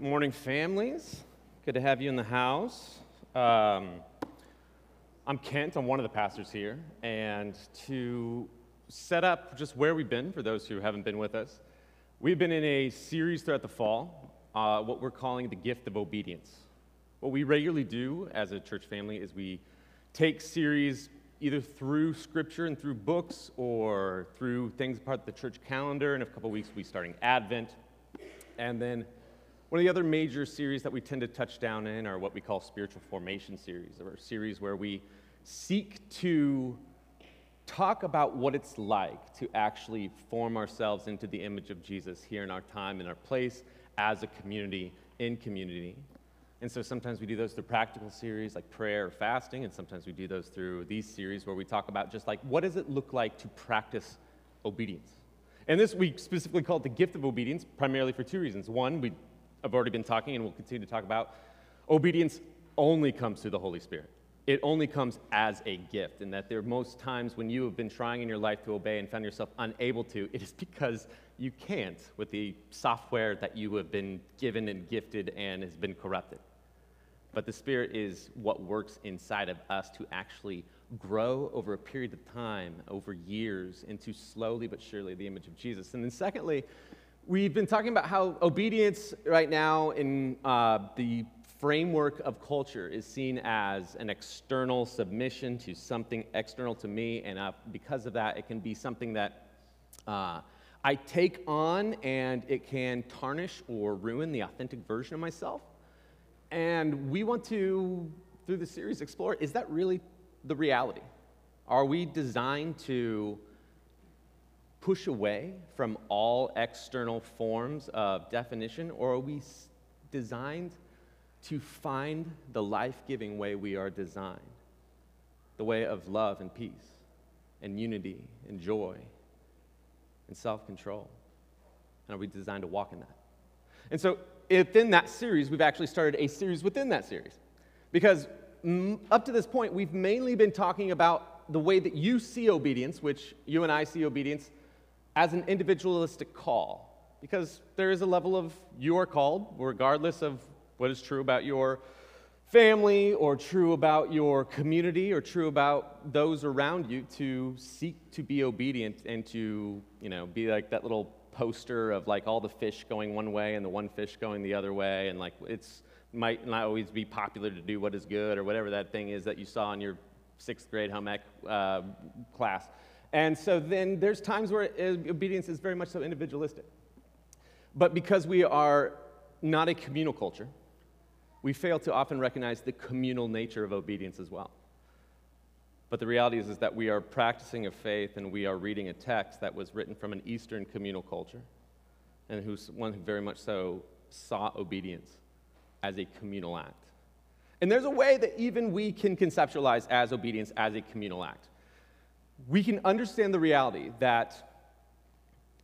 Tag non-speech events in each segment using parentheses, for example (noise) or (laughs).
Morning, families. Good to have you in the house. Um, I'm Kent. I'm one of the pastors here. And to set up just where we've been for those who haven't been with us, we've been in a series throughout the fall, uh, what we're calling the gift of obedience. What we regularly do as a church family is we take series either through scripture and through books or through things part of the church calendar. In a couple weeks, we'll be starting Advent. And then one of the other major series that we tend to touch down in are what we call spiritual formation series, or series where we seek to talk about what it's like to actually form ourselves into the image of Jesus here in our time, in our place, as a community, in community. And so sometimes we do those through practical series like prayer or fasting, and sometimes we do those through these series where we talk about just like what does it look like to practice obedience. And this we specifically call it the gift of obedience, primarily for two reasons. One, we have already been talking and we'll continue to talk about obedience only comes through the Holy Spirit. It only comes as a gift, and that there are most times when you have been trying in your life to obey and found yourself unable to, it is because you can't with the software that you have been given and gifted and has been corrupted. But the Spirit is what works inside of us to actually grow over a period of time, over years, into slowly but surely the image of Jesus. And then, secondly, we've been talking about how obedience right now in uh, the framework of culture is seen as an external submission to something external to me. And uh, because of that, it can be something that uh, I take on and it can tarnish or ruin the authentic version of myself. And we want to, through the series, explore is that really the reality? Are we designed to push away from all external forms of definition, or are we designed to find the life giving way we are designed? The way of love and peace, and unity and joy, and self control. And are we designed to walk in that? And so within that series, we've actually started a series within that series. Because up to this point, we've mainly been talking about the way that you see obedience, which you and I see obedience, as an individualistic call. Because there is a level of you are called, regardless of what is true about your family or true about your community or true about those around you to seek to be obedient and to, you know, be like that little poster of like all the fish going one way and the one fish going the other way, and like it's might not always be popular to do what is good or whatever that thing is that you saw in your sixth grade home ec uh, class. And so then there's times where obedience is very much so individualistic. But because we are not a communal culture, we fail to often recognize the communal nature of obedience as well. But the reality is, is that we are practicing a faith and we are reading a text that was written from an Eastern communal culture and who's one who very much so saw obedience as a communal act. And there's a way that even we can conceptualize as obedience as a communal act. We can understand the reality that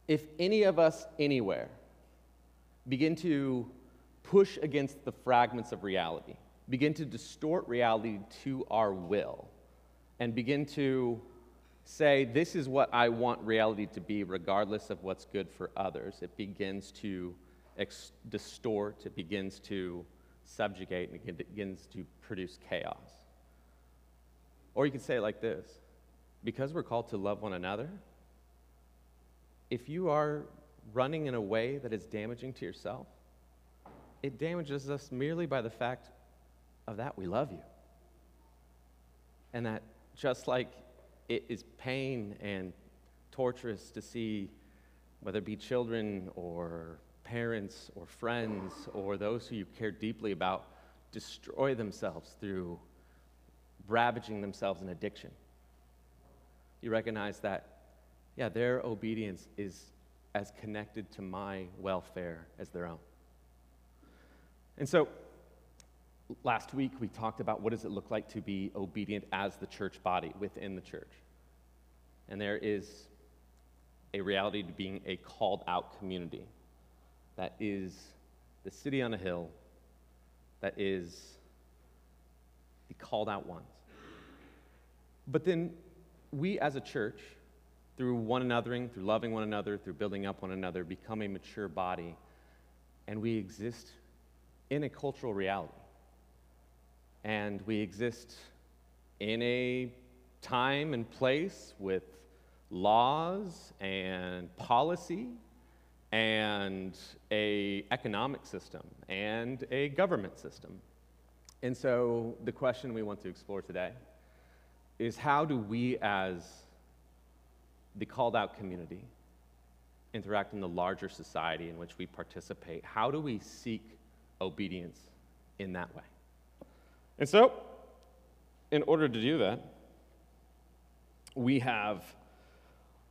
if any of us anywhere begin to push against the fragments of reality, begin to distort reality to our will, and begin to say, This is what I want reality to be, regardless of what's good for others, it begins to ex- distort, it begins to subjugate, and it begins to produce chaos. Or you could say it like this because we're called to love one another, if you are running in a way that is damaging to yourself, it damages us merely by the fact of that we love you. And that just like it is pain and torturous to see whether it be children or parents or friends or those who you care deeply about destroy themselves through ravaging themselves in addiction. You recognize that, yeah, their obedience is as connected to my welfare as their own. And so, last week we talked about what does it look like to be obedient as the church body within the church and there is a reality to being a called out community that is the city on a hill that is the called out ones but then we as a church through one anothering through loving one another through building up one another become a mature body and we exist in a cultural reality. And we exist in a time and place with laws and policy and a economic system and a government system. And so the question we want to explore today is how do we as the called out community interact in the larger society in which we participate? How do we seek obedience in that way? And so, in order to do that, we have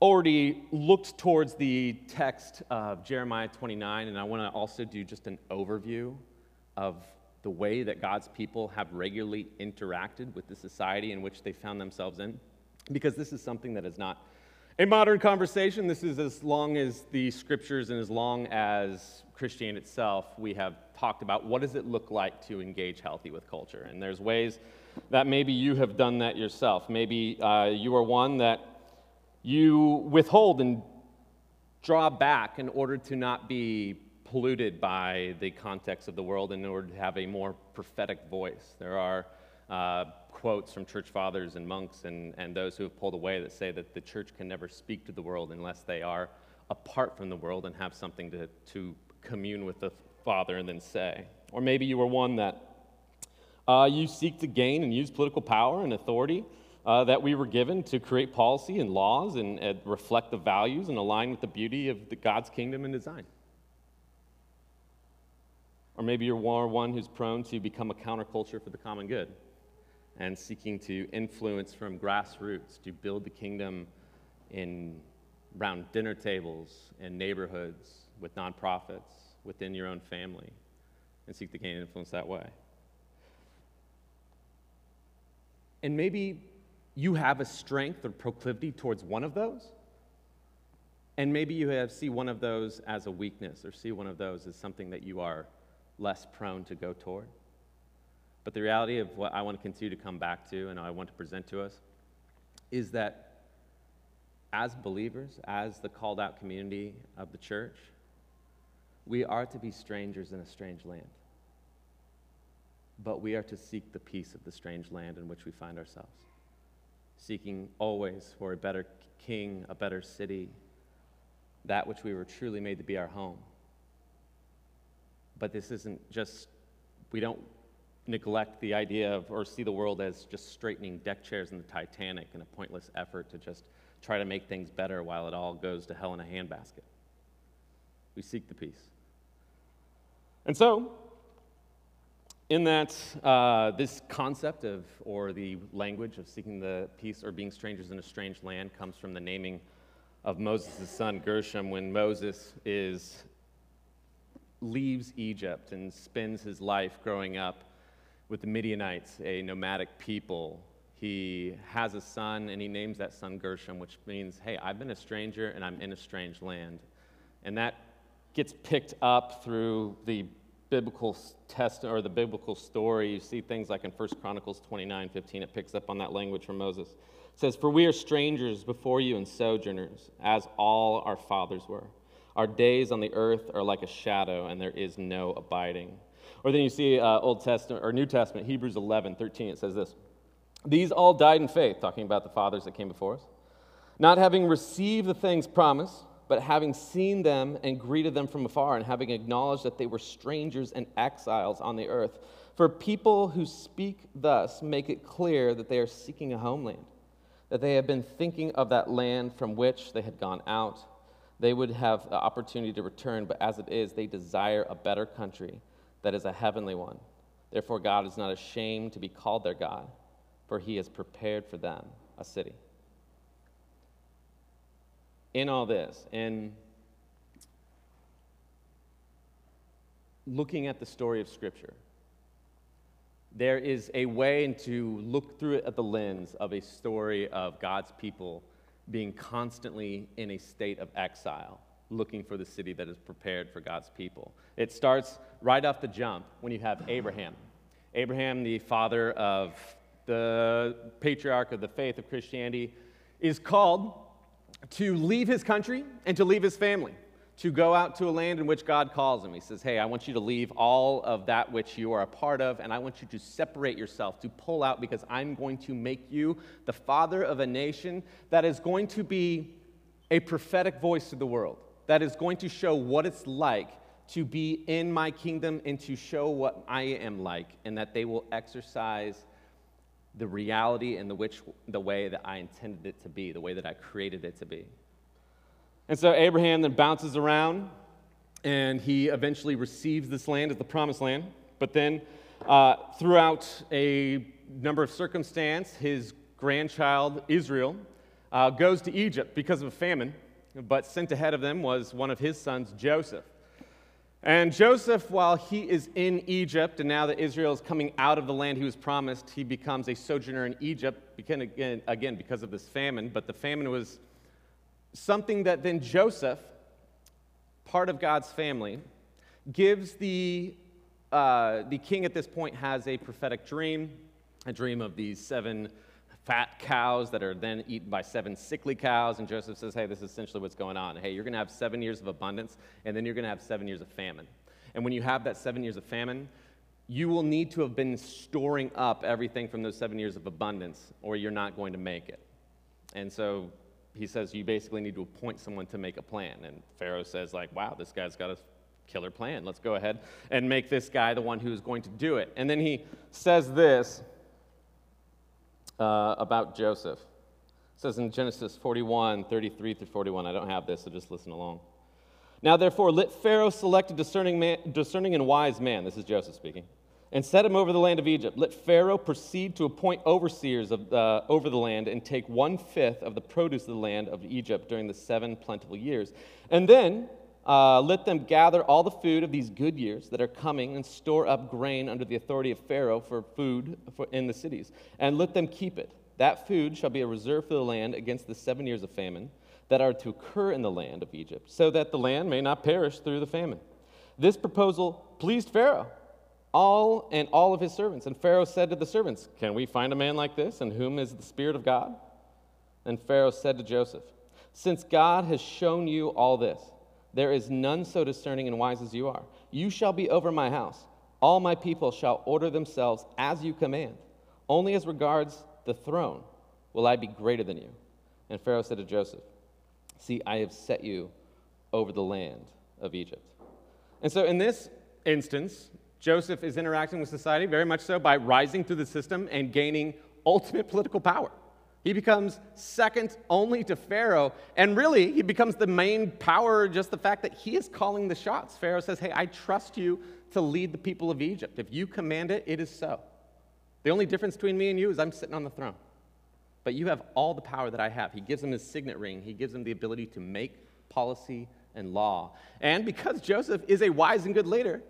already looked towards the text of Jeremiah 29, and I want to also do just an overview of the way that God's people have regularly interacted with the society in which they found themselves in, because this is something that is not a modern conversation. This is as long as the scriptures and as long as Christianity itself, we have talked about what does it look like to engage healthy with culture. And there's ways that maybe you have done that yourself. Maybe uh, you are one that you withhold and draw back in order to not be polluted by the context of the world in order to have a more prophetic voice. There are uh, quotes from church fathers and monks and, and those who have pulled away that say that the church can never speak to the world unless they are apart from the world and have something to, to commune with the Father and then say. Or maybe you are one that uh, you seek to gain and use political power and authority uh, that we were given to create policy and laws and, and reflect the values and align with the beauty of the God's kingdom and design. Or maybe you're one who's prone to become a counterculture for the common good and seeking to influence from grassroots to build the kingdom in around dinner tables and neighborhoods with nonprofits within your own family and seek to gain influence that way. And maybe you have a strength or proclivity towards one of those. And maybe you have, see one of those as a weakness or see one of those as something that you are less prone to go toward. But the reality of what I want to continue to come back to and I want to present to us is that as believers, as the called out community of the church, we are to be strangers in a strange land. But we are to seek the peace of the strange land in which we find ourselves seeking always for a better king, a better city, that which we were truly made to be our home. But this isn't just, we don't neglect the idea of or see the world as just straightening deck chairs in the Titanic in a pointless effort to just try to make things better while it all goes to hell in a handbasket. We seek the peace. And so, in that, uh, this concept of, or the language of seeking the peace or being strangers in a strange land comes from the naming of Moses' son Gershom when Moses is, leaves Egypt and spends his life growing up with the Midianites, a nomadic people. He has a son and he names that son Gershom, which means, hey, I've been a stranger and I'm in a strange land. And that gets picked up through the biblical test or the biblical story, you see things like in 1 Chronicles 29 15, it picks up on that language from Moses. It says, For we are strangers before you and sojourners, as all our fathers were. Our days on the earth are like a shadow, and there is no abiding. Or then you see uh, Old Testament or New Testament, Hebrews 11 13, it says this These all died in faith, talking about the fathers that came before us, not having received the things promised but having seen them and greeted them from afar, and having acknowledged that they were strangers and exiles on the earth. For people who speak thus make it clear that they are seeking a homeland, that they have been thinking of that land from which they had gone out. They would have the opportunity to return, but as it is, they desire a better country that is a heavenly one. Therefore, God is not ashamed to be called their God, for he has prepared for them a city in all this, in looking at the story of Scripture, there is a way to look through it at the lens of a story of God's people being constantly in a state of exile, looking for the city that is prepared for God's people. It starts right off the jump when you have Abraham. Abraham, the father of the patriarch of the faith of Christianity, is called to leave his country and to leave his family, to go out to a land in which God calls him. He says, Hey, I want you to leave all of that which you are a part of, and I want you to separate yourself, to pull out, because I'm going to make you the father of a nation that is going to be a prophetic voice to the world, that is going to show what it's like to be in my kingdom and to show what I am like, and that they will exercise the reality and the, which, the way that I intended it to be, the way that I created it to be. And so Abraham then bounces around and he eventually receives this land as the promised land. But then, uh, throughout a number of circumstances, his grandchild Israel uh, goes to Egypt because of a famine, but sent ahead of them was one of his sons, Joseph. And Joseph, while he is in Egypt, and now that Israel is coming out of the land he was promised, he becomes a sojourner in Egypt, again, again because of this famine. But the famine was something that then Joseph, part of God's family, gives the, uh, the king at this point has a prophetic dream, a dream of these seven fat cows that are then eaten by seven sickly cows. And Joseph says, Hey, this is essentially what's going on. Hey, you're going to have seven years of abundance, and then you're going to have seven years of famine. And when you have that seven years of famine, you will need to have been storing up everything from those seven years of abundance, or you're not going to make it. And so he says, You basically need to appoint someone to make a plan. And Pharaoh says, like, wow, this guy's got a killer plan. Let's go ahead and make this guy the one who is going to do it. And then he says this uh, about Joseph. It says in Genesis 41, 33 through 41. I don't have this, so just listen along. Now, therefore, let Pharaoh select a discerning, man, discerning and wise man. This is Joseph speaking. And set him over the land of Egypt. Let Pharaoh proceed to appoint overseers of, uh, over the land and take one fifth of the produce of the land of Egypt during the seven plentiful years. And then uh, let them gather all the food of these good years that are coming and store up grain under the authority of Pharaoh for food for, in the cities, and let them keep it. That food shall be a reserve for the land against the seven years of famine that are to occur in the land of Egypt, so that the land may not perish through the famine. This proposal pleased Pharaoh, all and all of his servants. And Pharaoh said to the servants, Can we find a man like this, in whom is the Spirit of God? And Pharaoh said to Joseph, Since God has shown you all this, there is none so discerning and wise as you are. You shall be over my house. All my people shall order themselves as you command. Only as regards the throne will I be greater than you. And Pharaoh said to Joseph, See, I have set you over the land of Egypt. And so in this instance, Joseph is interacting with society very much so by rising through the system and gaining ultimate political power. He becomes second only to Pharaoh. And really, he becomes the main power, just the fact that he is calling the shots. Pharaoh says, Hey, I trust you to lead the people of Egypt. If you command it, it is so. The only difference between me and you is I'm sitting on the throne. But you have all the power that I have. He gives him his signet ring, he gives him the ability to make policy and law. And because Joseph is a wise and good leader,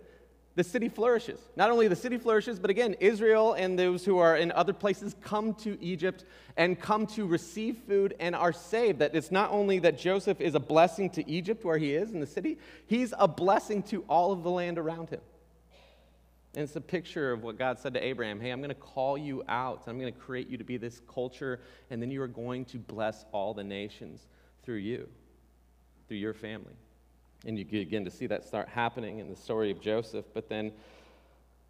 the city flourishes. Not only the city flourishes, but again, Israel and those who are in other places come to Egypt and come to receive food and are saved. That it's not only that Joseph is a blessing to Egypt where he is in the city, he's a blessing to all of the land around him. And it's a picture of what God said to Abraham Hey, I'm going to call you out. I'm going to create you to be this culture, and then you are going to bless all the nations through you, through your family. And you begin to see that start happening in the story of Joseph. But then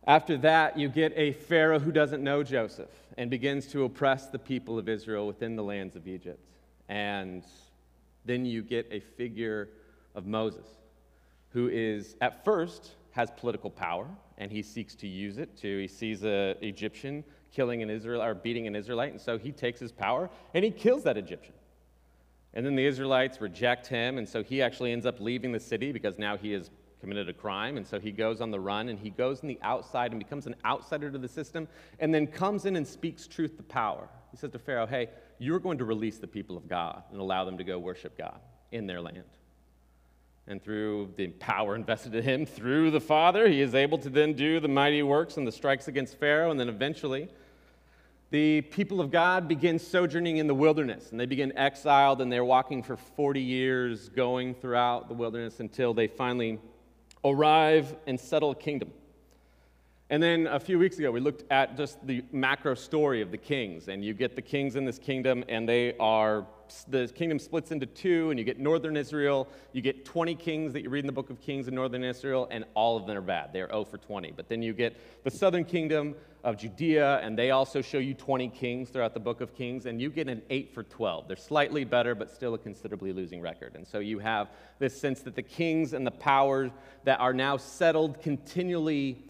after that, you get a Pharaoh who doesn't know Joseph and begins to oppress the people of Israel within the lands of Egypt. And then you get a figure of Moses, who is at first has political power and he seeks to use it to he sees an Egyptian killing an Israel or beating an Israelite, and so he takes his power and he kills that Egyptian. And then the Israelites reject him, and so he actually ends up leaving the city because now he has committed a crime. And so he goes on the run and he goes in the outside and becomes an outsider to the system and then comes in and speaks truth to power. He says to Pharaoh, Hey, you're going to release the people of God and allow them to go worship God in their land. And through the power invested in him through the Father, he is able to then do the mighty works and the strikes against Pharaoh, and then eventually the people of God begin sojourning in the wilderness and they begin exiled and they're walking for 40 years going throughout the wilderness until they finally arrive and settle a kingdom. And then a few weeks ago, we looked at just the macro story of the kings. And you get the kings in this kingdom, and they are the kingdom splits into two, and you get northern Israel. You get 20 kings that you read in the book of Kings in northern Israel, and all of them are bad. They're 0 for 20. But then you get the southern kingdom of Judea, and they also show you 20 kings throughout the book of Kings, and you get an 8 for 12. They're slightly better, but still a considerably losing record. And so you have this sense that the kings and the powers that are now settled continually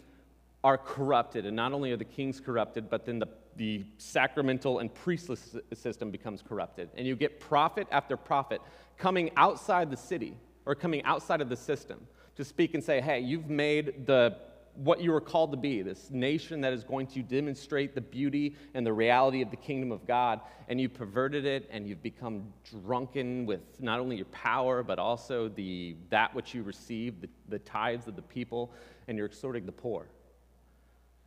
are corrupted. And not only are the kings corrupted, but then the the sacramental and priestly system becomes corrupted. And you get prophet after prophet coming outside the city or coming outside of the system to speak and say, hey, you've made the what you were called to be, this nation that is going to demonstrate the beauty and the reality of the kingdom of God, and you perverted it and you've become drunken with not only your power, but also the, that which you received, the, the tithes of the people, and you're extorting the poor.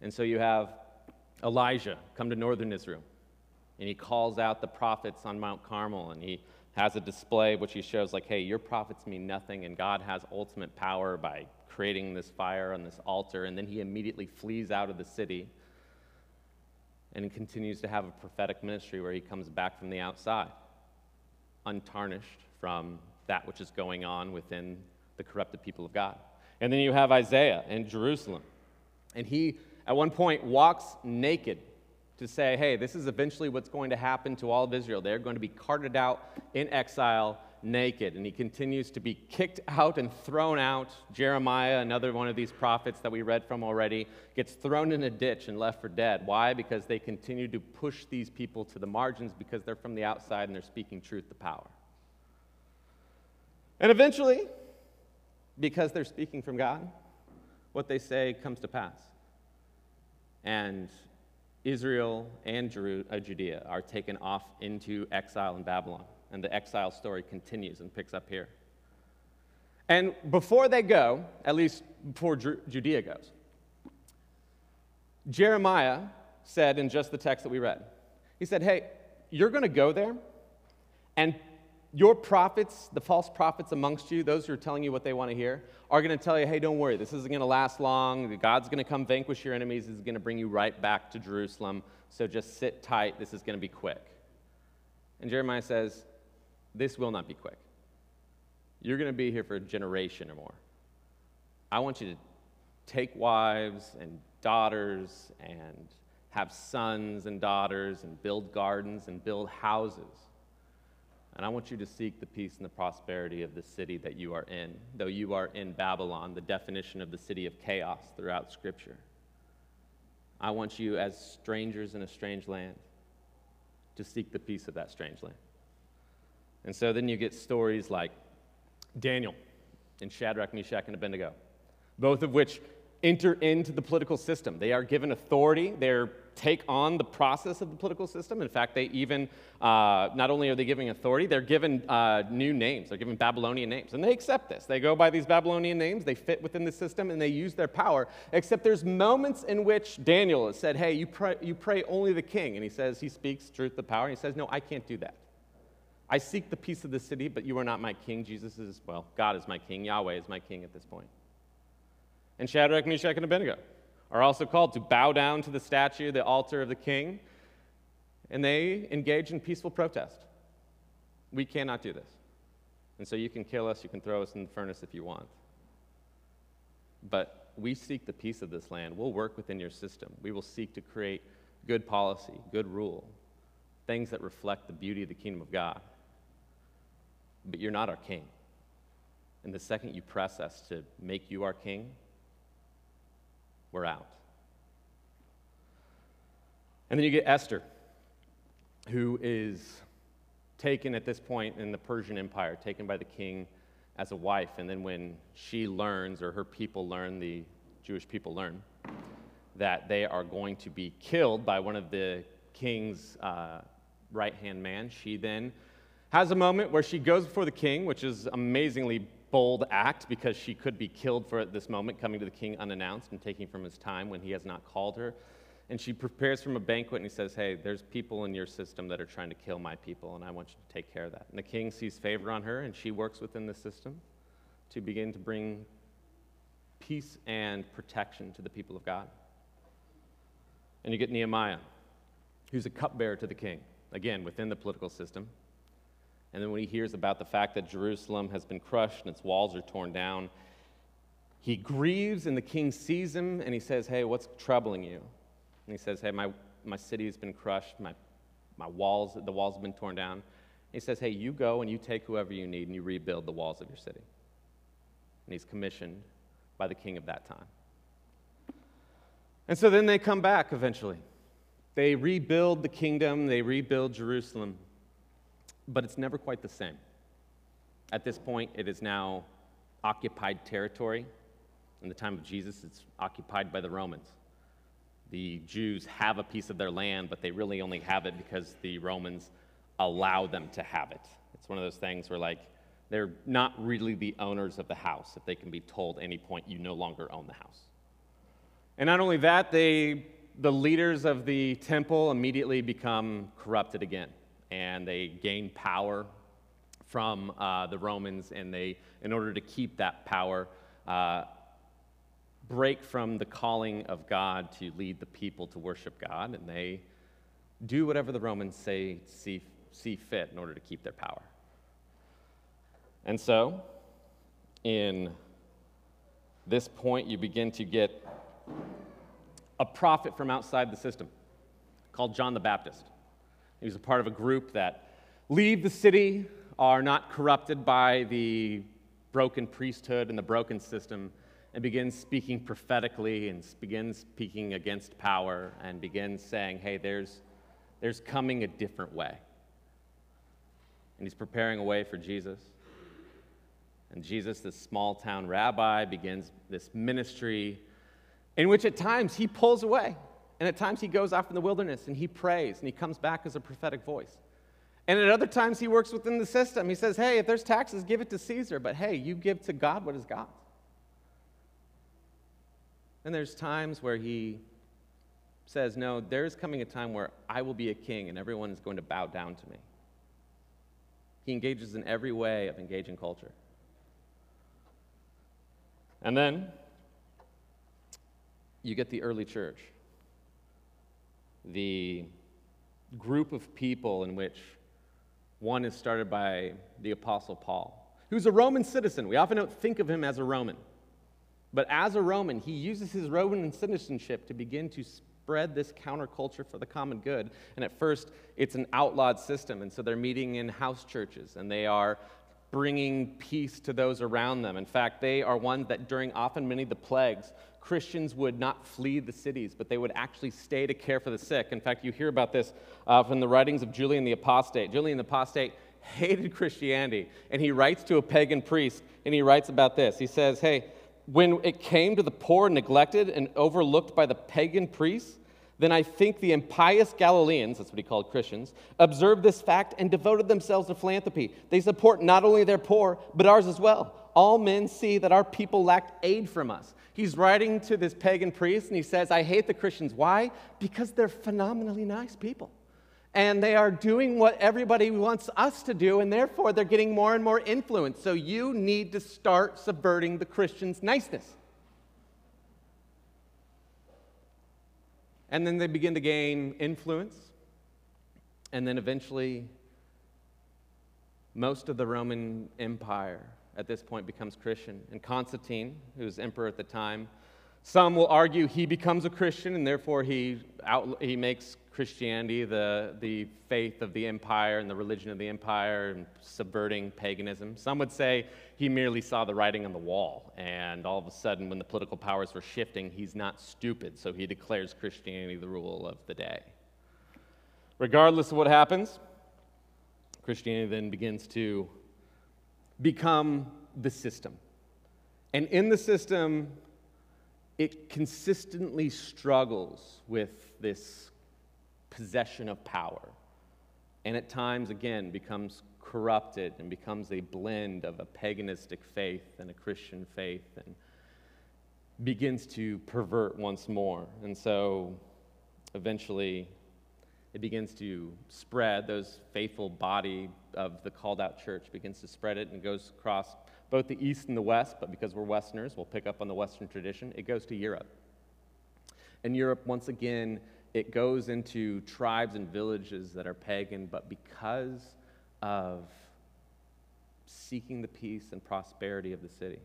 And so you have Elijah come to northern Israel, and he calls out the prophets on Mount Carmel, and he has a display which he shows, like, hey, your prophets mean nothing, and God has ultimate power by creating this fire on this altar. And then he immediately flees out of the city and continues to have a prophetic ministry where he comes back from the outside, untarnished from that which is going on within the corrupted people of God. And then you have Isaiah in Jerusalem, and he at one point walks naked to say, hey, this is eventually what's going to happen to all of Israel. They're going to be carted out in exile naked. And he continues to be kicked out and thrown out. Jeremiah, another one of these prophets that we read from already, gets thrown in a ditch and left for dead. Why? Because they continue to push these people to the margins because they're from the outside and they're speaking truth to power. And eventually, because they're speaking from God, what they say comes to pass and Israel and uh, Judea are taken off into exile in Babylon. And the exile story continues and picks up here. And before they go, at least before Judea goes, Jeremiah said in just the text that we read, he said, Hey, you're going to go there, and your prophets, the false prophets amongst you, those who are telling you what they want to hear, are going to tell you, hey, don't worry, this isn't going to last long. God's going to come vanquish your enemies. Is going to bring you right back to Jerusalem. So just sit tight. This is going to be quick. And Jeremiah says, this will not be quick. You're going to be here for a generation or more. I want you to take wives and daughters and have sons and daughters and build gardens and build houses and I want you to seek the peace and the prosperity of the city that you are in, though you are in Babylon, the definition of the city of chaos throughout Scripture. I want you, as strangers in a strange land, to seek the peace of that strange land. And so then you get stories like Daniel and Shadrach, Meshach, and Abednego, both of which enter into the political system. They are given authority. They're take on the process of the political system. In fact, they even, uh, not only are they giving authority, they're given uh, new names. They're given Babylonian names. And they accept this. They go by these Babylonian names, they fit within the system, and they use their power. Except there's moments in which Daniel has said, hey, you pray, you pray only the king. And he says, he speaks truth to power. And he says, no, I can't do that. I seek the peace of the city, but you are not my king. Jesus is, well, God is my king. Yahweh is my king at this point. And Shadrach, Meshach, and Abednego are also called to bow down to the statue, the altar of the king, and they engage in peaceful protest. We cannot do this. And so you can kill us, you can throw us in the furnace if you want. But we seek the peace of this land. We'll work within your system. We will seek to create good policy, good rule, things that reflect the beauty of the kingdom of God. But you're not our king. And the second you press us to make you our king, we're out. And then you get Esther, who is taken at this point in the Persian Empire, taken by the king as a wife. And then when she learns, or her people learn, the Jewish people learn, that they are going to be killed by one of the king's uh, right hand man, she then has a moment where she goes before the king, which is amazingly bold act because she could be killed for at this moment, coming to the king unannounced and taking from his time when he has not called her. And she prepares from a banquet and he says, Hey, there's people in your system that are trying to kill my people, and I want you to take care of that. And the king sees favor on her, and she works within the system to begin to bring peace and protection to the people of God. And you get Nehemiah, who's a cupbearer to the king, again, within the political system. And then when he hears about the fact that Jerusalem has been crushed and its walls are torn down, he grieves and the king sees him and he says, Hey, what's troubling you? And he says, Hey, my, my city has been crushed, my, my walls, the walls have been torn down. And he says, Hey, you go and you take whoever you need and you rebuild the walls of your city. And he's commissioned by the king of that time. And so then they come back eventually. They rebuild the kingdom, they rebuild Jerusalem, but it's never quite the same. At this point, it is now occupied territory. In the time of Jesus, it's occupied by the Romans. The Jews have a piece of their land, but they really only have it because the Romans allow them to have it. It's one of those things where, like, they're not really the owners of the house if they can be told any point you no longer own the house. And not only that, they, the leaders of the temple immediately become corrupted again, and they gain power from uh, the Romans, and they, in order to keep that power, uh, break from the calling of God to lead the people to worship God, and they do whatever the Romans say see, see fit in order to keep their power. And so, in this point, you begin to get a prophet from outside the system called John the Baptist. He was a part of a group that leave the city, are not corrupted by the broken priesthood and the broken system, and begins speaking prophetically and begins speaking against power and begins saying, hey, there's, there's coming a different way. And he's preparing a way for Jesus. And Jesus, this small town rabbi, begins this ministry in which at times he pulls away. And at times he goes off in the wilderness and he prays and he comes back as a prophetic voice. And at other times he works within the system. He says, hey, if there's taxes, give it to Caesar, but hey, you give to God what is God's. And there's times where he says, no, there is coming a time where I will be a king and everyone is going to bow down to me. He engages in every way of engaging culture. And then you get the early church, the group of people in which one is started by the Apostle Paul, who's a Roman citizen. We often don't think of him as a Roman. But as a Roman, he uses his Roman citizenship to begin to spread this counterculture for the common good. And at first, it's an outlawed system. And so they're meeting in house churches and they are bringing peace to those around them. In fact, they are ones that during often many of the plagues, Christians would not flee the cities, but they would actually stay to care for the sick. In fact, you hear about this uh, from the writings of Julian the Apostate. Julian the Apostate hated Christianity, and he writes to a pagan priest, and he writes about this. He says, Hey, when it came to the poor, neglected, and overlooked by the pagan priests, then I think the impious Galileans, that's what he called Christians, observed this fact and devoted themselves to philanthropy. They support not only their poor, but ours as well. All men see that our people lacked aid from us. He's writing to this pagan priest and he says, I hate the Christians. Why? Because they're phenomenally nice people. And they are doing what everybody wants us to do, and therefore they're getting more and more influence. So you need to start subverting the Christians' niceness. And then they begin to gain influence. And then eventually, most of the Roman Empire at this point becomes Christian. And Constantine, who was emperor at the time, some will argue he becomes a Christian and therefore he, out, he makes Christianity the, the faith of the empire and the religion of the empire and subverting paganism. Some would say he merely saw the writing on the wall and all of a sudden, when the political powers were shifting, he's not stupid, so he declares Christianity the rule of the day. Regardless of what happens, Christianity then begins to become the system. And in the system, it consistently struggles with this possession of power. And at times, again, becomes corrupted and becomes a blend of a paganistic faith and a Christian faith and begins to pervert once more. And so eventually, it begins to spread. Those faithful body of the called out church begins to spread it and goes across both the East and the West, but because we're Westerners, we'll pick up on the Western tradition. It goes to Europe. And Europe, once again, it goes into tribes and villages that are pagan, but because of seeking the peace and prosperity of the city,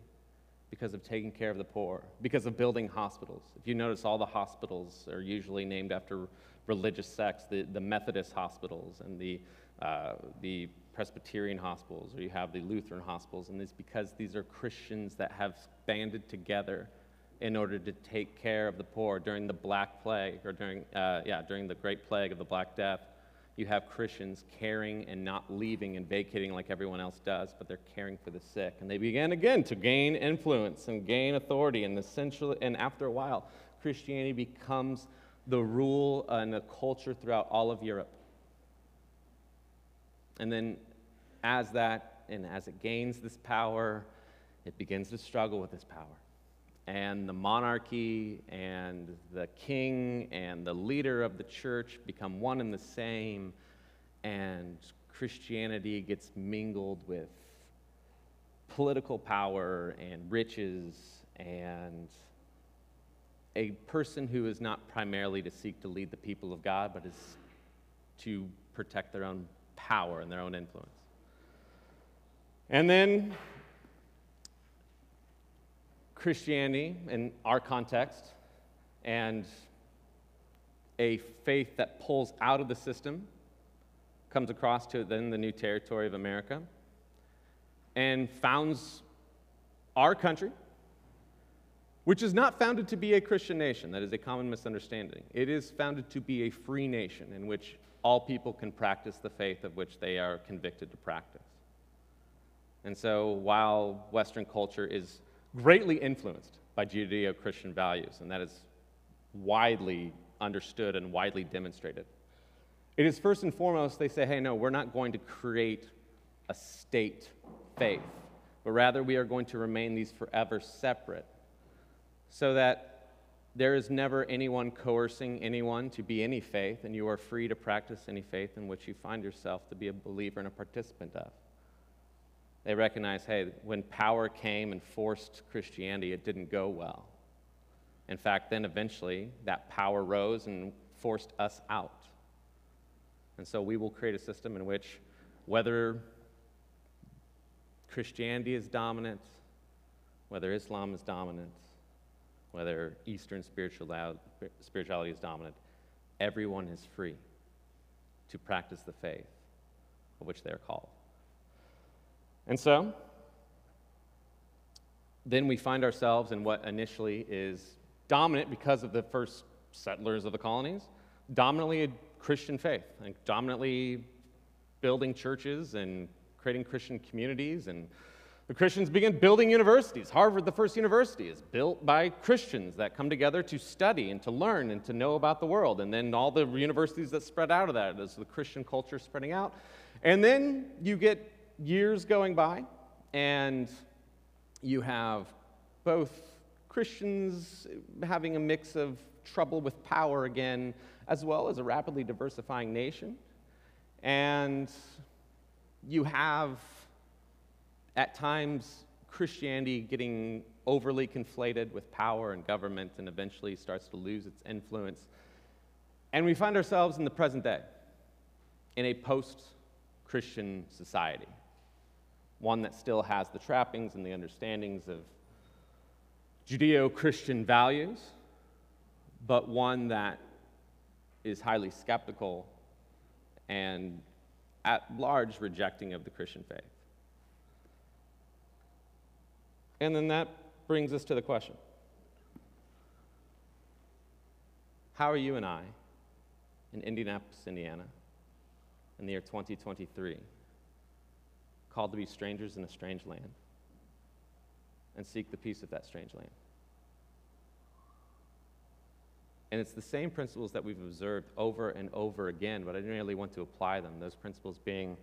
because of taking care of the poor, because of building hospitals. If you notice, all the hospitals are usually named after religious sects the, the Methodist hospitals and the, uh, the Presbyterian hospitals, or you have the Lutheran hospitals, and it's because these are Christians that have banded together in order to take care of the poor during the Black Plague, or during, uh, yeah, during the Great Plague of the Black Death. You have Christians caring and not leaving and vacating like everyone else does, but they're caring for the sick. And they began again to gain influence and gain authority. And essentially, and after a while, Christianity becomes the rule and the culture throughout all of Europe. And then, as that and as it gains this power, it begins to struggle with this power. And the monarchy and the king and the leader of the church become one and the same, and Christianity gets mingled with political power and riches and a person who is not primarily to seek to lead the people of God, but is to protect their own power and their own influence. And then Christianity, in our context, and a faith that pulls out of the system comes across to then the new territory of America and founds our country, which is not founded to be a Christian nation. That is a common misunderstanding. It is founded to be a free nation in which all people can practice the faith of which they are convicted to practice. And so, while Western culture is greatly influenced by Judeo Christian values, and that is widely understood and widely demonstrated, it is first and foremost, they say, hey, no, we're not going to create a state faith, but rather we are going to remain these forever separate so that there is never anyone coercing anyone to be any faith, and you are free to practice any faith in which you find yourself to be a believer and a participant of. They recognize, hey, when power came and forced Christianity, it didn't go well. In fact, then eventually that power rose and forced us out. And so we will create a system in which, whether Christianity is dominant, whether Islam is dominant, whether Eastern uh, spirituality is dominant, everyone is free to practice the faith of which they are called. And so, then we find ourselves in what initially is dominant because of the first settlers of the colonies, dominantly a Christian faith, and dominantly building churches and creating Christian communities and the Christians begin building universities. Harvard, the first university, is built by Christians that come together to study and to learn and to know about the world. And then all the universities that spread out of that is the Christian culture spreading out. And then you get years going by, and you have both Christians having a mix of trouble with power again, as well as a rapidly diversifying nation. And you have at times, Christianity getting overly conflated with power and government and eventually starts to lose its influence. And we find ourselves in the present day in a post Christian society, one that still has the trappings and the understandings of Judeo Christian values, but one that is highly skeptical and at large rejecting of the Christian faith. And then that brings us to the question How are you and I in Indianapolis, Indiana, in the year 2023, called to be strangers in a strange land and seek the peace of that strange land? And it's the same principles that we've observed over and over again, but I didn't really want to apply them. Those principles being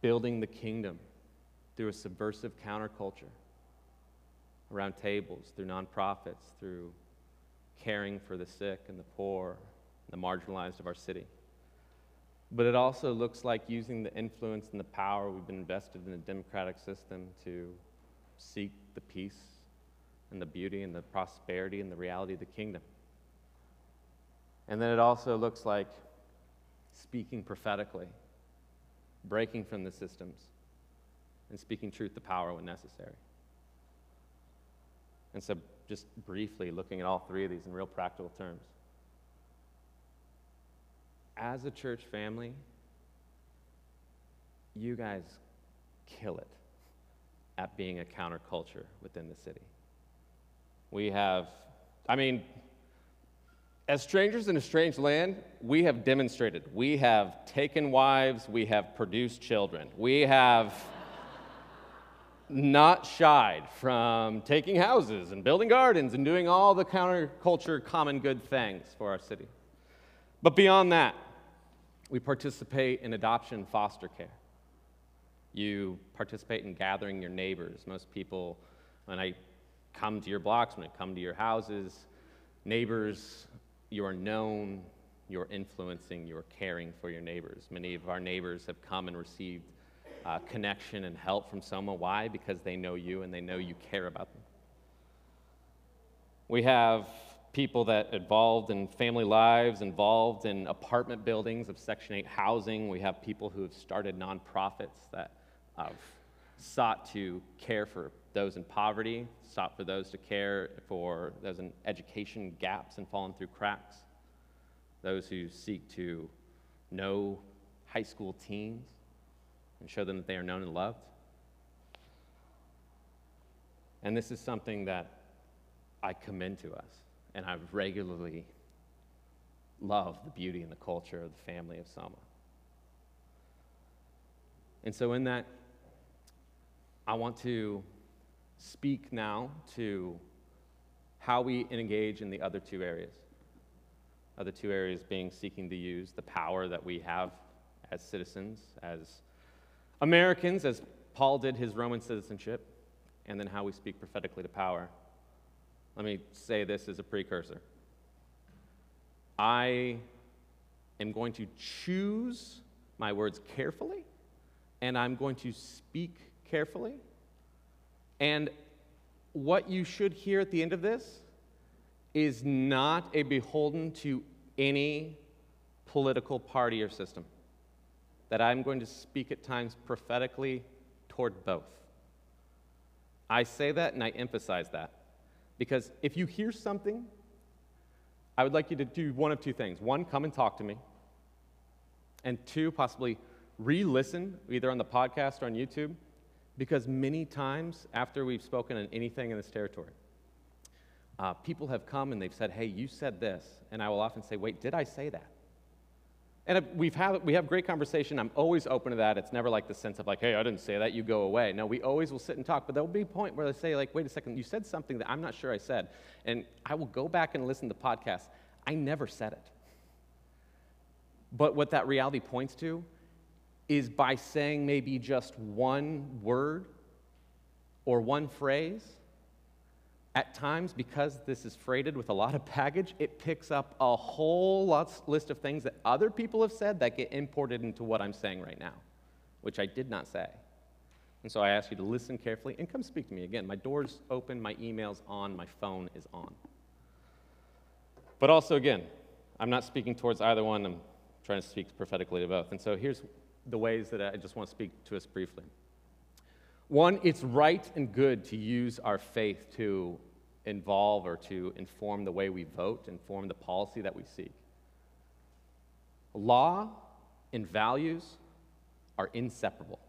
building the kingdom through a subversive counterculture, around tables, through nonprofits, through caring for the sick and the poor, and the marginalized of our city. But it also looks like using the influence and the power we've been invested in the democratic system to seek the peace and the beauty and the prosperity and the reality of the kingdom. And then it also looks like speaking prophetically, breaking from the systems, and speaking truth to power when necessary. And so, just briefly looking at all three of these in real practical terms. As a church family, you guys kill it at being a counterculture within the city. We have, I mean, as strangers in a strange land, we have demonstrated. We have taken wives, we have produced children, we have not shied from taking houses and building gardens and doing all the counterculture common good things for our city. But beyond that, we participate in adoption foster care. You participate in gathering your neighbors. Most people, when I come to your blocks, when I come to your houses, neighbors, you are known, you're influencing, you're caring for your neighbors. Many of our neighbors have come and received uh, connection and help from Soma. Why? Because they know you and they know you care about them. We have people that involved in family lives, involved in apartment buildings of Section 8 housing. We have people who have started nonprofits that have sought to care for those in poverty, sought for those to care for those in education gaps and fallen through cracks, those who seek to know high school teens and show them that they are known and loved. And this is something that I commend to us, and I regularly love the beauty and the culture of the family of Soma. And so, in that I want to speak now to how we engage in the other two areas. Other two areas being seeking to use the power that we have as citizens, as Americans, as Paul did his Roman citizenship, and then how we speak prophetically to power. Let me say this as a precursor. I am going to choose my words carefully, and I'm going to speak carefully. And what you should hear at the end of this is not a beholden to any political party or system. That I'm going to speak at times prophetically toward both. I say that and I emphasize that because if you hear something, I would like you to do one of two things. One, come and talk to me. And two, possibly re listen, either on the podcast or on YouTube, because many times after we've spoken on anything in this territory, uh, people have come and they've said, Hey, you said this. And I will often say, Wait, did I say that? And we've had, we have great conversation. I'm always open to that. It's never like the sense of like, hey, I didn't say that, you go away. No, we always will sit and talk. But there'll be a point where they say, like, wait a second, you said something that I'm not sure I said. And I will go back and listen to podcasts. I never said it. But what that reality points to is by saying maybe just one word or one phrase, at times, because this is freighted with a lot of baggage, it picks up a whole list of things that other people have said that get imported into what I'm saying right now, which I did not say. And so I ask you to listen carefully and come speak to me. Again, my door's open, my email's on, my phone is on. But also, again, I'm not speaking towards either one, I'm trying to speak prophetically to both. And so here's the ways that I just want to speak to us briefly. One, it's right and good to use our faith to involve or to inform the way we vote, inform the policy that we seek. Law and values are inseparable.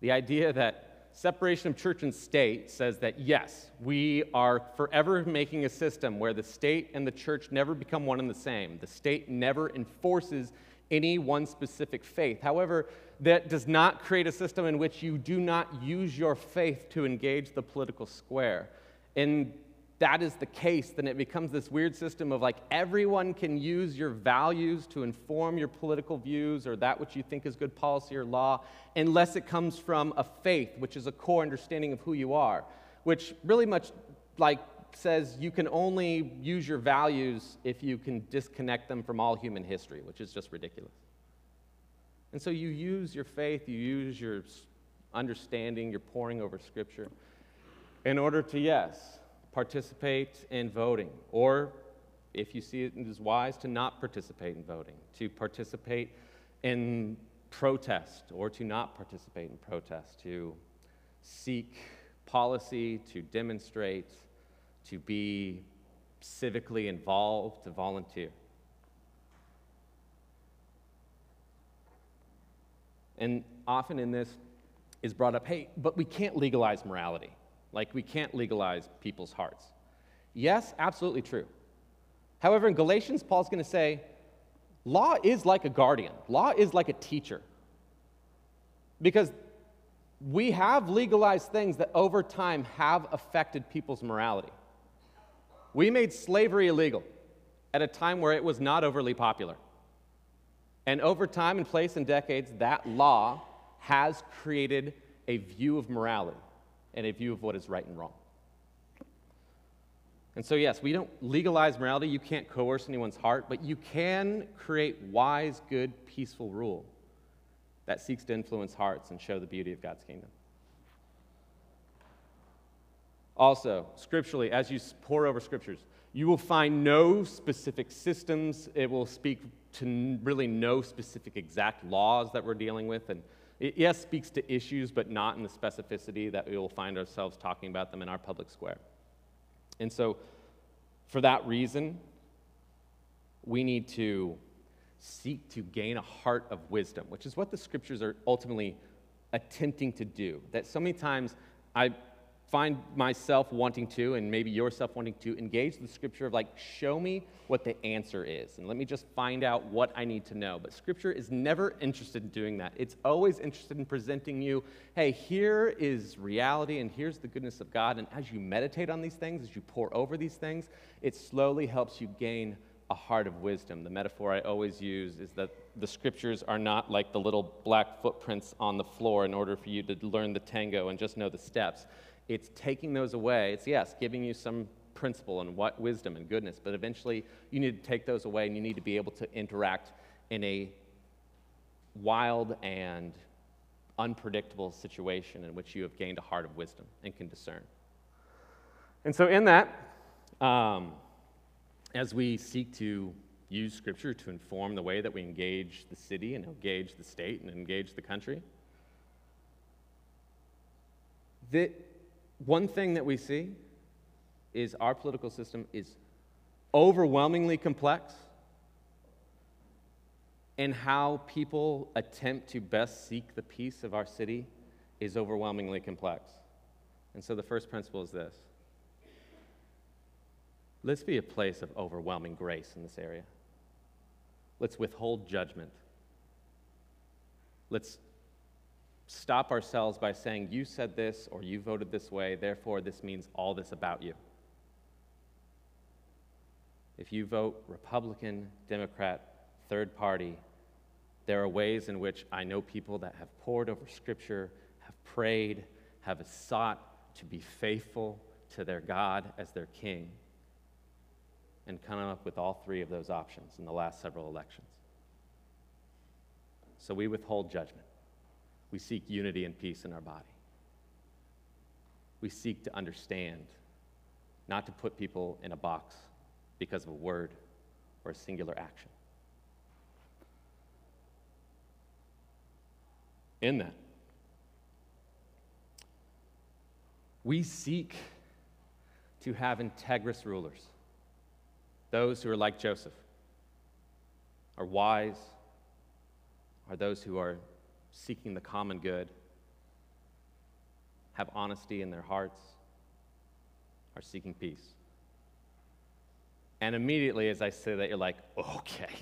The idea that separation of church and state says that yes, we are forever making a system where the state and the church never become one and the same. The state never enforces any one specific faith. However, that does not create a system in which you do not use your faith to engage the political square. And that is the case, then it becomes this weird system of like everyone can use your values to inform your political views or that which you think is good policy or law, unless it comes from a faith, which is a core understanding of who you are, which really much like says you can only use your values if you can disconnect them from all human history, which is just ridiculous. And so you use your faith, you use your understanding, your poring over Scripture in order to, yes, participate in voting, or if you see it as wise, to not participate in voting, to participate in protest or to not participate in protest, to seek policy, to demonstrate, to be civically involved, to volunteer. And often in this is brought up hey, but we can't legalize morality. Like, we can't legalize people's hearts. Yes, absolutely true. However, in Galatians, Paul's going to say, law is like a guardian, law is like a teacher. Because we have legalized things that over time have affected people's morality. We made slavery illegal at a time where it was not overly popular. And over time and place and decades, that law has created a view of morality and a view of what is right and wrong. And so, yes, we don't legalize morality. You can't coerce anyone's heart, but you can create wise, good, peaceful rule that seeks to influence hearts and show the beauty of God's kingdom. Also, scripturally, as you pore over scriptures, you will find no specific systems. It will speak to really no specific exact laws that we're dealing with. And it, yes, speaks to issues, but not in the specificity that we will find ourselves talking about them in our public square. And so, for that reason, we need to seek to gain a heart of wisdom, which is what the scriptures are ultimately attempting to do. That so many times I find myself wanting to, and maybe yourself wanting to, engage the scripture of like, show me what the answer is, and let me just find out what I need to know. But scripture is never interested in doing that. It's always interested in presenting you, hey, here is reality, and here's the goodness of God. And as you meditate on these things, as you pore over these things, it slowly helps you gain a heart of wisdom. The metaphor I always use is that the scriptures are not like the little black footprints on the floor in order for you to learn the tango and just know the steps. It's taking those away. It's, yes, giving you some principle and what wisdom and goodness, but eventually you need to take those away and you need to be able to interact in a wild and unpredictable situation in which you have gained a heart of wisdom and can discern. And so, in that, um, as we seek to use Scripture to inform the way that we engage the city and engage the state and engage the country, that one thing that we see is our political system is overwhelmingly complex and how people attempt to best seek the peace of our city is overwhelmingly complex. And so the first principle is this let's be a place of overwhelming grace in this area. Let's withhold judgment. Let's stop ourselves by saying, You said this or you voted this way, therefore this means all this about you. If you vote Republican, Democrat, third party, there are ways in which I know people that have pored over Scripture, have prayed, have sought to be faithful to their God as their king, and come up with all three of those options in the last several elections. So we withhold judgment. We seek unity and peace in our body. We seek to understand, not to put people in a box because of a word or a singular action. In that, we seek to have integrous rulers, those who are like Joseph, are wise, are those who are seeking the common good, have honesty in their hearts, are seeking peace. And immediately as I say that, you're like, okay. (laughs)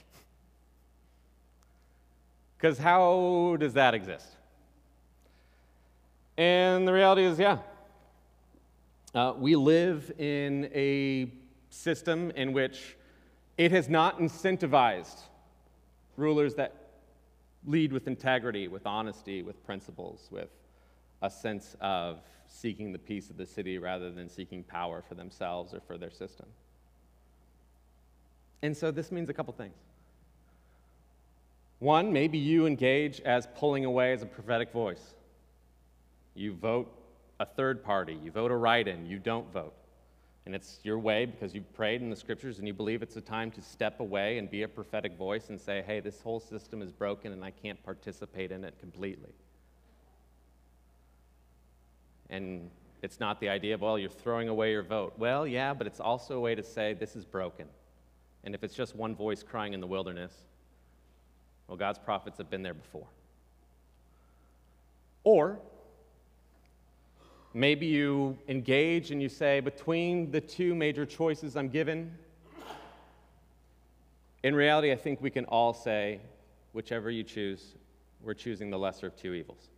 Because how does that exist? And the reality is, yeah. Uh, we live in a system in which it has not incentivized rulers that lead with integrity, with honesty, with principles, with a sense of seeking the peace of the city rather than seeking power for themselves or for their system. And so this means a couple things. One, maybe you engage as pulling away as a prophetic voice. You vote a third party, you vote a write in, you don't vote. And it's your way because you've prayed in the scriptures and you believe it's a time to step away and be a prophetic voice and say, hey, this whole system is broken and I can't participate in it completely. And it's not the idea of, well, you're throwing away your vote. Well, yeah, but it's also a way to say this is broken. And if it's just one voice crying in the wilderness, well, God's prophets have been there before. Or maybe you engage and you say, between the two major choices I'm given, in reality, I think we can all say, whichever you choose, we're choosing the lesser of two evils.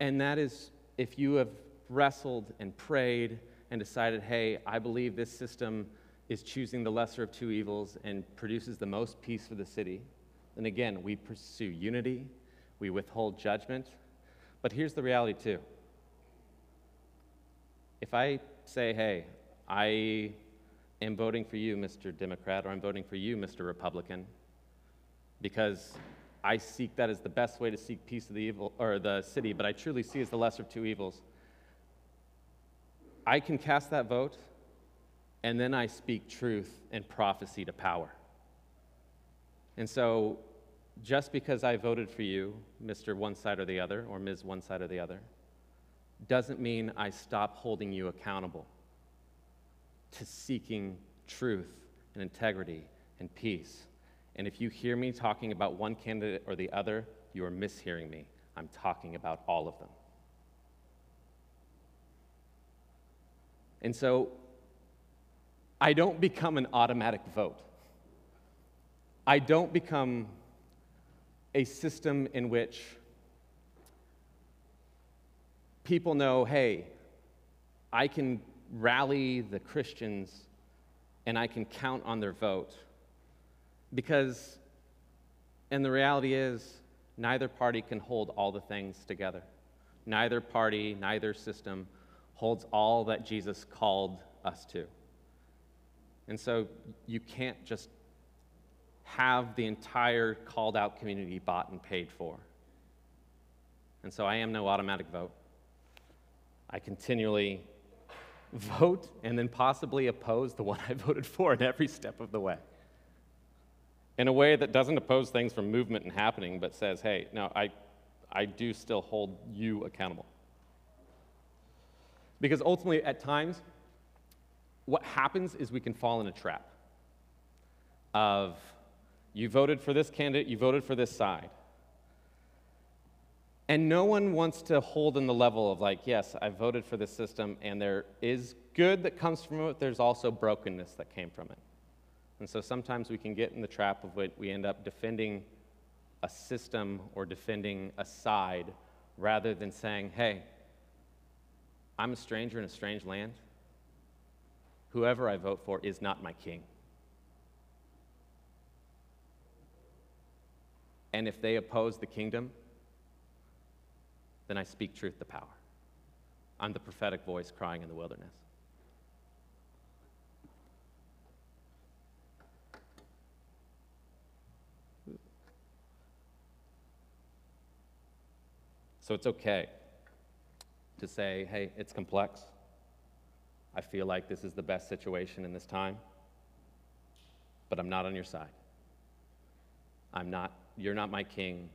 And that is if you have wrestled and prayed and decided, hey, I believe this system is choosing the lesser of two evils and produces the most peace for the city, then again, we pursue unity, we withhold judgment. But here's the reality, too. If I say, hey, I am voting for you, Mr. Democrat, or I'm voting for you, Mr. Republican, because I seek that as the best way to seek peace of the evil or the city, but I truly see as the lesser of two evils. I can cast that vote, and then I speak truth and prophecy to power. And so, just because I voted for you, Mr. One Side or the Other, or Ms. One Side or the Other, doesn't mean I stop holding you accountable to seeking truth and integrity and peace. And if you hear me talking about one candidate or the other, you are mishearing me. I'm talking about all of them. And so I don't become an automatic vote. I don't become a system in which people know hey, I can rally the Christians and I can count on their vote. Because, and the reality is, neither party can hold all the things together. Neither party, neither system holds all that Jesus called us to. And so you can't just have the entire called out community bought and paid for. And so I am no automatic vote. I continually (laughs) vote and then possibly oppose the (laughs) one I voted for in every step of the way. In a way that doesn't oppose things from movement and happening, but says, hey, no, I, I do still hold you accountable. Because ultimately, at times, what happens is we can fall in a trap of you voted for this candidate, you voted for this side. And no one wants to hold in the level of, like, yes, I voted for this system, and there is good that comes from it, there's also brokenness that came from it. And so sometimes we can get in the trap of what we end up defending a system or defending a side rather than saying, hey, I'm a stranger in a strange land. Whoever I vote for is not my king. And if they oppose the kingdom, then I speak truth to power. I'm the prophetic voice crying in the wilderness. So it's okay to say, hey, it's complex. I feel like this is the best situation in this time, but I'm not on your side. I'm not, you're not my king.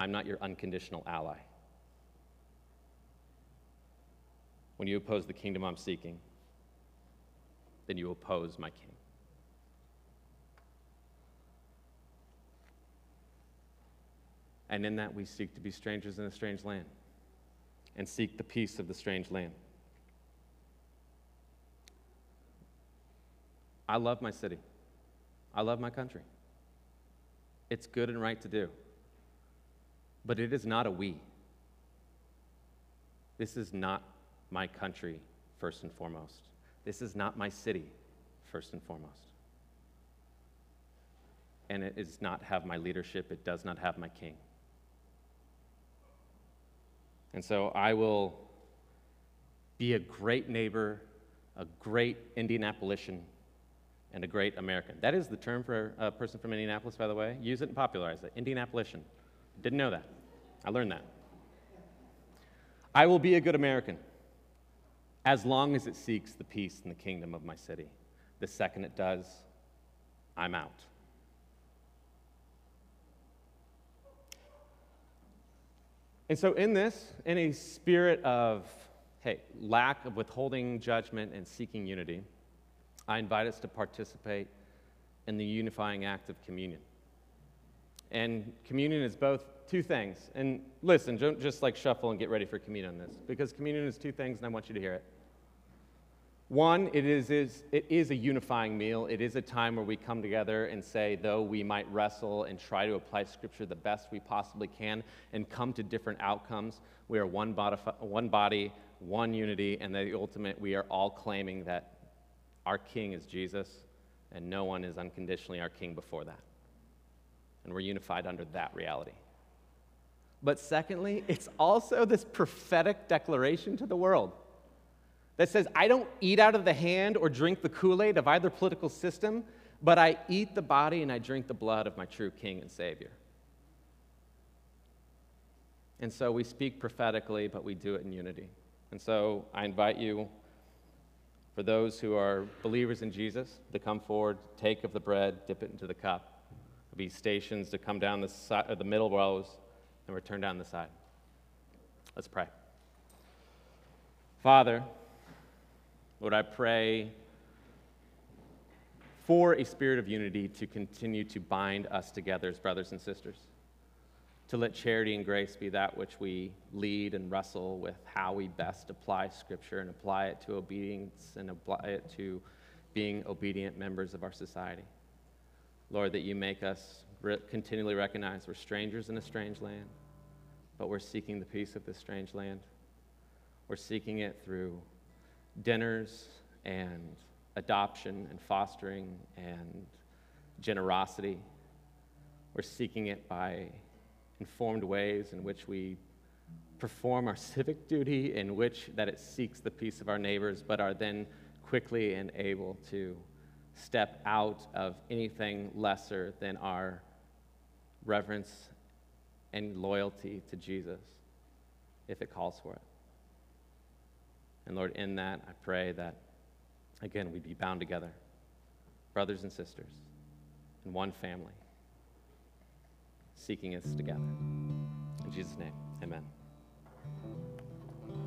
I'm not your unconditional ally. When you oppose the kingdom I'm seeking, then you oppose my king. And in that, we seek to be strangers in a strange land and seek the peace of the strange land. I love my city. I love my country. It's good and right to do. But it is not a we. This is not my country, first and foremost. This is not my city, first and foremost. And it does not have my leadership, it does not have my king. And so I will be a great neighbor, a great Indianapolitan, and a great American. That is the term for a person from Indianapolis, by the way. Use it and popularize it. Indianapolitan. Didn't know that. I learned that. I will be a good American as long as it seeks the peace and the kingdom of my city. The second it does, I'm out. And so, in this, in a spirit of, hey, lack of withholding judgment and seeking unity, I invite us to participate in the unifying act of communion. And communion is both two things. And listen, don't just like shuffle and get ready for communion on this, because communion is two things, and I want you to hear it. One, it is, is, it is a unifying meal. It is a time where we come together and say, though we might wrestle and try to apply Scripture the best we possibly can and come to different outcomes, we are one body, one, body, one unity, and the ultimate, we are all claiming that our King is Jesus, and no one is unconditionally our King before that. And we're unified under that reality. But secondly, (laughs) it's also this prophetic declaration to the world that says, I don't eat out of the hand or drink the Kool Aid of either political system, but I eat the body and I drink the blood of my true King and Savior. And so we speak prophetically, but we do it in unity. And so I invite you, for those who are believers in Jesus, to come forward, take of the bread, dip it into the cup. Be stations to come down the, side, the middle rows and return down the side. Let's pray. Father, Lord, I pray for a spirit of unity to continue to bind us together as brothers and sisters, to let charity and grace be that which we lead and wrestle with how we best apply Scripture and apply it to obedience and apply it to being obedient members of our society. Lord, that you make us re- continually recognize we're strangers in a strange land, but we're seeking the peace of this strange land. We're seeking it through dinners and adoption and fostering and generosity. We're seeking it by informed ways in which we perform our civic duty, in which that it seeks the peace of our neighbors, but are then quickly and able to step out of anything lesser than our reverence and loyalty to Jesus if it calls for it. And Lord, in that, I pray that, again, we'd be bound together, brothers and sisters, in one family, seeking us together. In Jesus' name, amen.